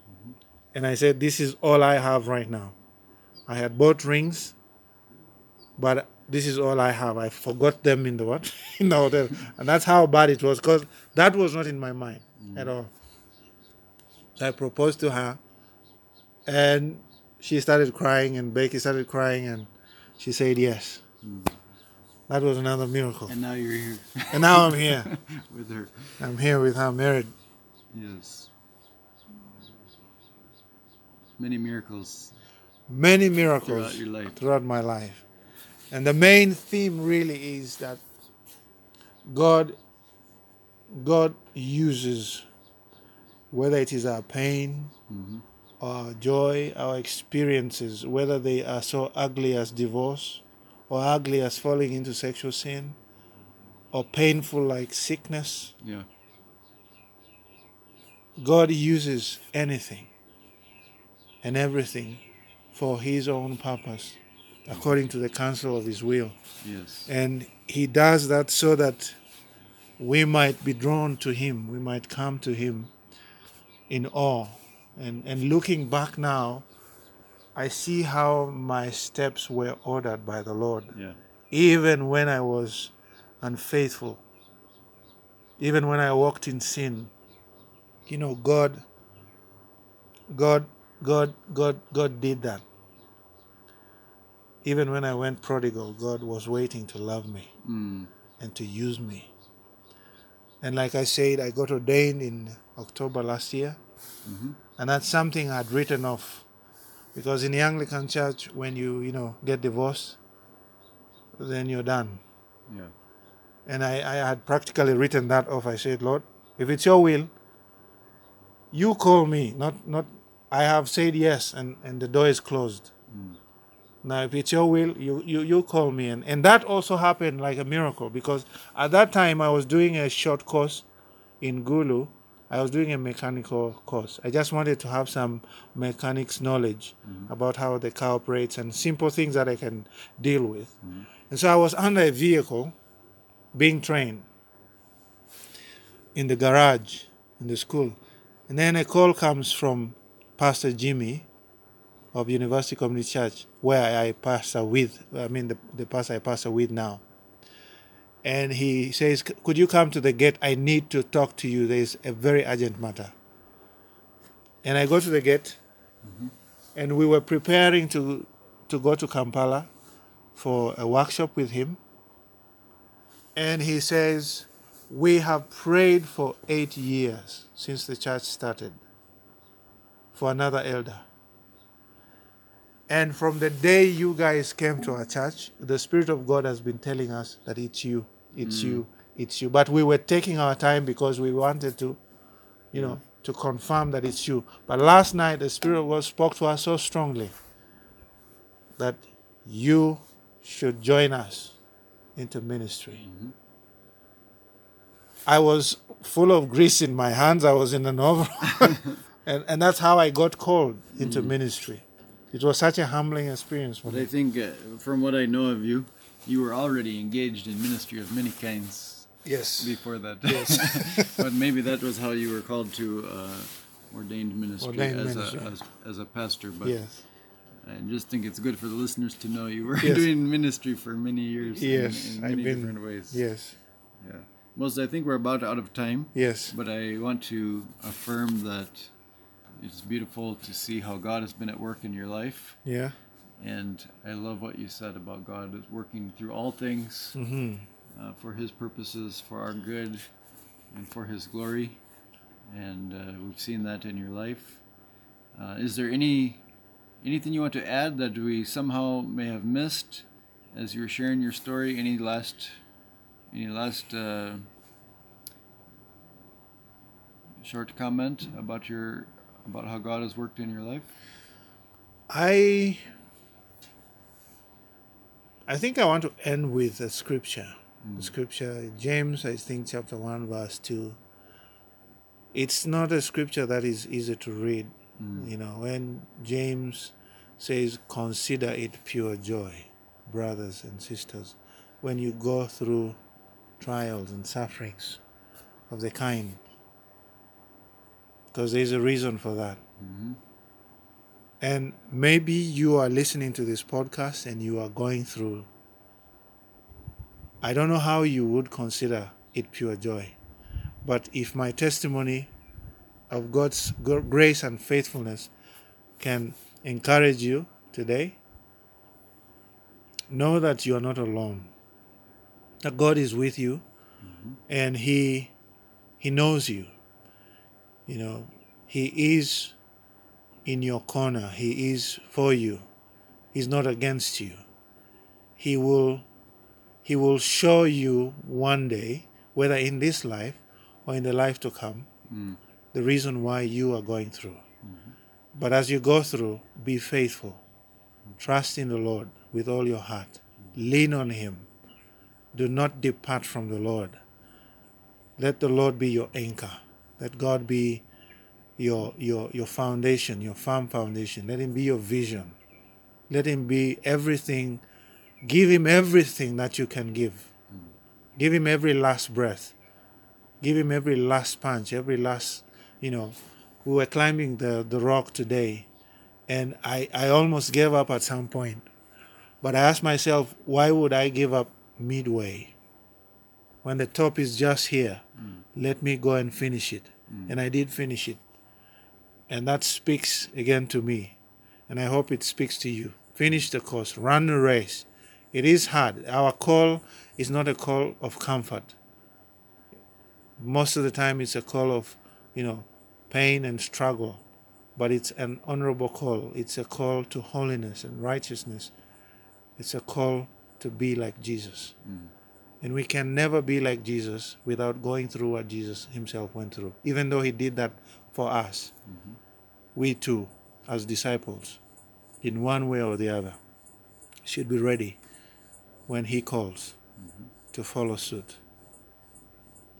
Mm-hmm. And I said, "This is all I have right now." I had bought rings, but this is all I have. I forgot them in the what in the hotel, and that's how bad it was. Cause that was not in my mind mm. at all. I proposed to her, and she started crying, and Becky started crying, and she said yes. Hmm. That was another miracle. And now you're here And now I'm here. with her. I'm here with her married. Yes. Many miracles Many miracles throughout your life. throughout my life. And the main theme really is that God God uses, whether it is our pain, Mhm. our joy, our experiences, whether they are so ugly as divorce, or ugly as falling into sexual sin, or painful like sickness, Yeah. God uses anything and everything for His own purpose, according to the counsel of His will. Yes. And He does that so that we might be drawn to Him, we might come to Him in awe. And, and looking back now, I see how my steps were ordered by the Lord, Yeah. even when I was unfaithful, even when I walked in sin. You know, God, God, God, God, God did that. Even when I went prodigal, God was waiting to love me Mm. and to use me. And like I said, I got ordained in October last year. Mhm. And that's something I'd written off. Because in the Anglican church, when you, you know, get divorced, then you're done. Yeah. And I, I had practically written that off. I said, Lord, if it's your will, you call me. Not not I have said yes and, and the door is closed. Mm. Now if it's your will, you, you, you call me and, and that also happened like a miracle because at that time I was doing a short course in Gulu. I was doing a mechanical course. I just wanted to have some mechanics knowledge mm-hmm. about how the car operates and simple things that I can deal with. Mm-hmm. And so I was under a vehicle being trained in the garage in the school. And then a call comes from Pastor Jimmy of University Community Church, where I pastor with, I mean, the, the pastor I pastor with now. And he says, Could you come to the gate? I need to talk to you. There is a very urgent matter. And I go to the gate, mm-hmm. and we were preparing to, to go to Kampala for a workshop with him. And he says, We have prayed for eight years since the church started for another elder. And from the day you guys came to our church, the Spirit of God has been telling us that it's you, it's mm. you, it's you. But we were taking our time because we wanted to, you know, mm. to confirm that it's you. But last night, the Spirit of God spoke to us so strongly that you should join us into ministry. Mm-hmm. I was full of grease in my hands. I was in an overall. and, and that's how I got called into mm. ministry. It was such a humbling experience for But I think, uh, from what I know of you, you were already engaged in ministry of many kinds Yes. before that. Yes. but maybe that was how you were called to uh, ordained ministry, Ordained as, ministry. A, as, as a pastor. But Yes. I just think it's good for the listeners to know you were Yes. doing ministry for many years in- Yes. in, I've many been. different ways. Yes. Yeah. Most, I think we're about out of time. Yes. But I want to affirm that it's beautiful to see how God has been at work in your life. Yeah. And I love what you said about God is working through all things Mm-hmm. uh, for His purposes, for our good, and for His glory. And uh, we've seen that in your life. Uh, is there any anything you want to add that we somehow may have missed as you were sharing your story? Any last any last uh, short comment about your about how God has worked in your life? I I think I want to end with a scripture. Hmm. The scripture, James, I think, chapter 1, verse 2. It's not a scripture that is easy to read. Hmm. You know, when James says, Consider it pure joy, brothers and sisters, when you go through trials and sufferings of the kind. Because there's a reason for that. Mm-hmm. And maybe you are listening to this podcast and you are going through. I don't know how you would consider it pure joy. But if my testimony of God's grace and faithfulness can encourage you today, know that you are not alone. That God is with you and He He knows you. You know, He is in your corner. He is for you. He's not against you. He will he will show you one day, whether in this life or in the life to come mm. the reason why you are going through. Mm-hmm. But as you go through, be faithful. Trust in the Lord with all your heart. Lean on Him. Do not depart from the Lord. Let the Lord be your anchor. Let God be your, your, your foundation, your firm foundation. Let Him be your vision. Let Him be everything. Give Him everything that you can give. Give Him every last breath. Give Him every last punch, every last, you know. We were climbing the, the rock today, and I, I almost gave up at some point. But I asked myself, why would I give up midway? When the top is just here, let me go and finish it. And I did finish it. And that speaks again to me. And I hope it speaks to you. Finish the course, run the race. It is hard. Our call is not a call of comfort. Most of the time, it's a call of, you know, pain and struggle. But it's an honorable call. It's a call to holiness and righteousness. It's a call to be like Jesus. Mm. And we can never be like Jesus without going through what Jesus himself went through. Even though he did that for us, we too, as disciples, in one way or the other, should be ready when he calls to follow suit.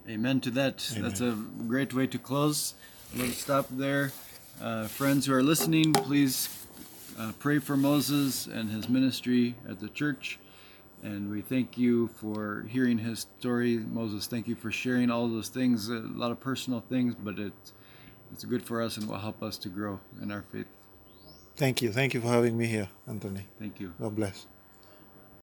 Amen to that. That's a great way to close. Let's stop there. Uh, friends who are listening, please uh, pray for Moses and his ministry at the church. And we thank you for hearing his story. Moses, thank you for sharing all those things, a lot of personal things, but it's, it's good for us and will help us to grow in our faith. Thank you. Thank you for having me here, Anthony. Thank you. God bless.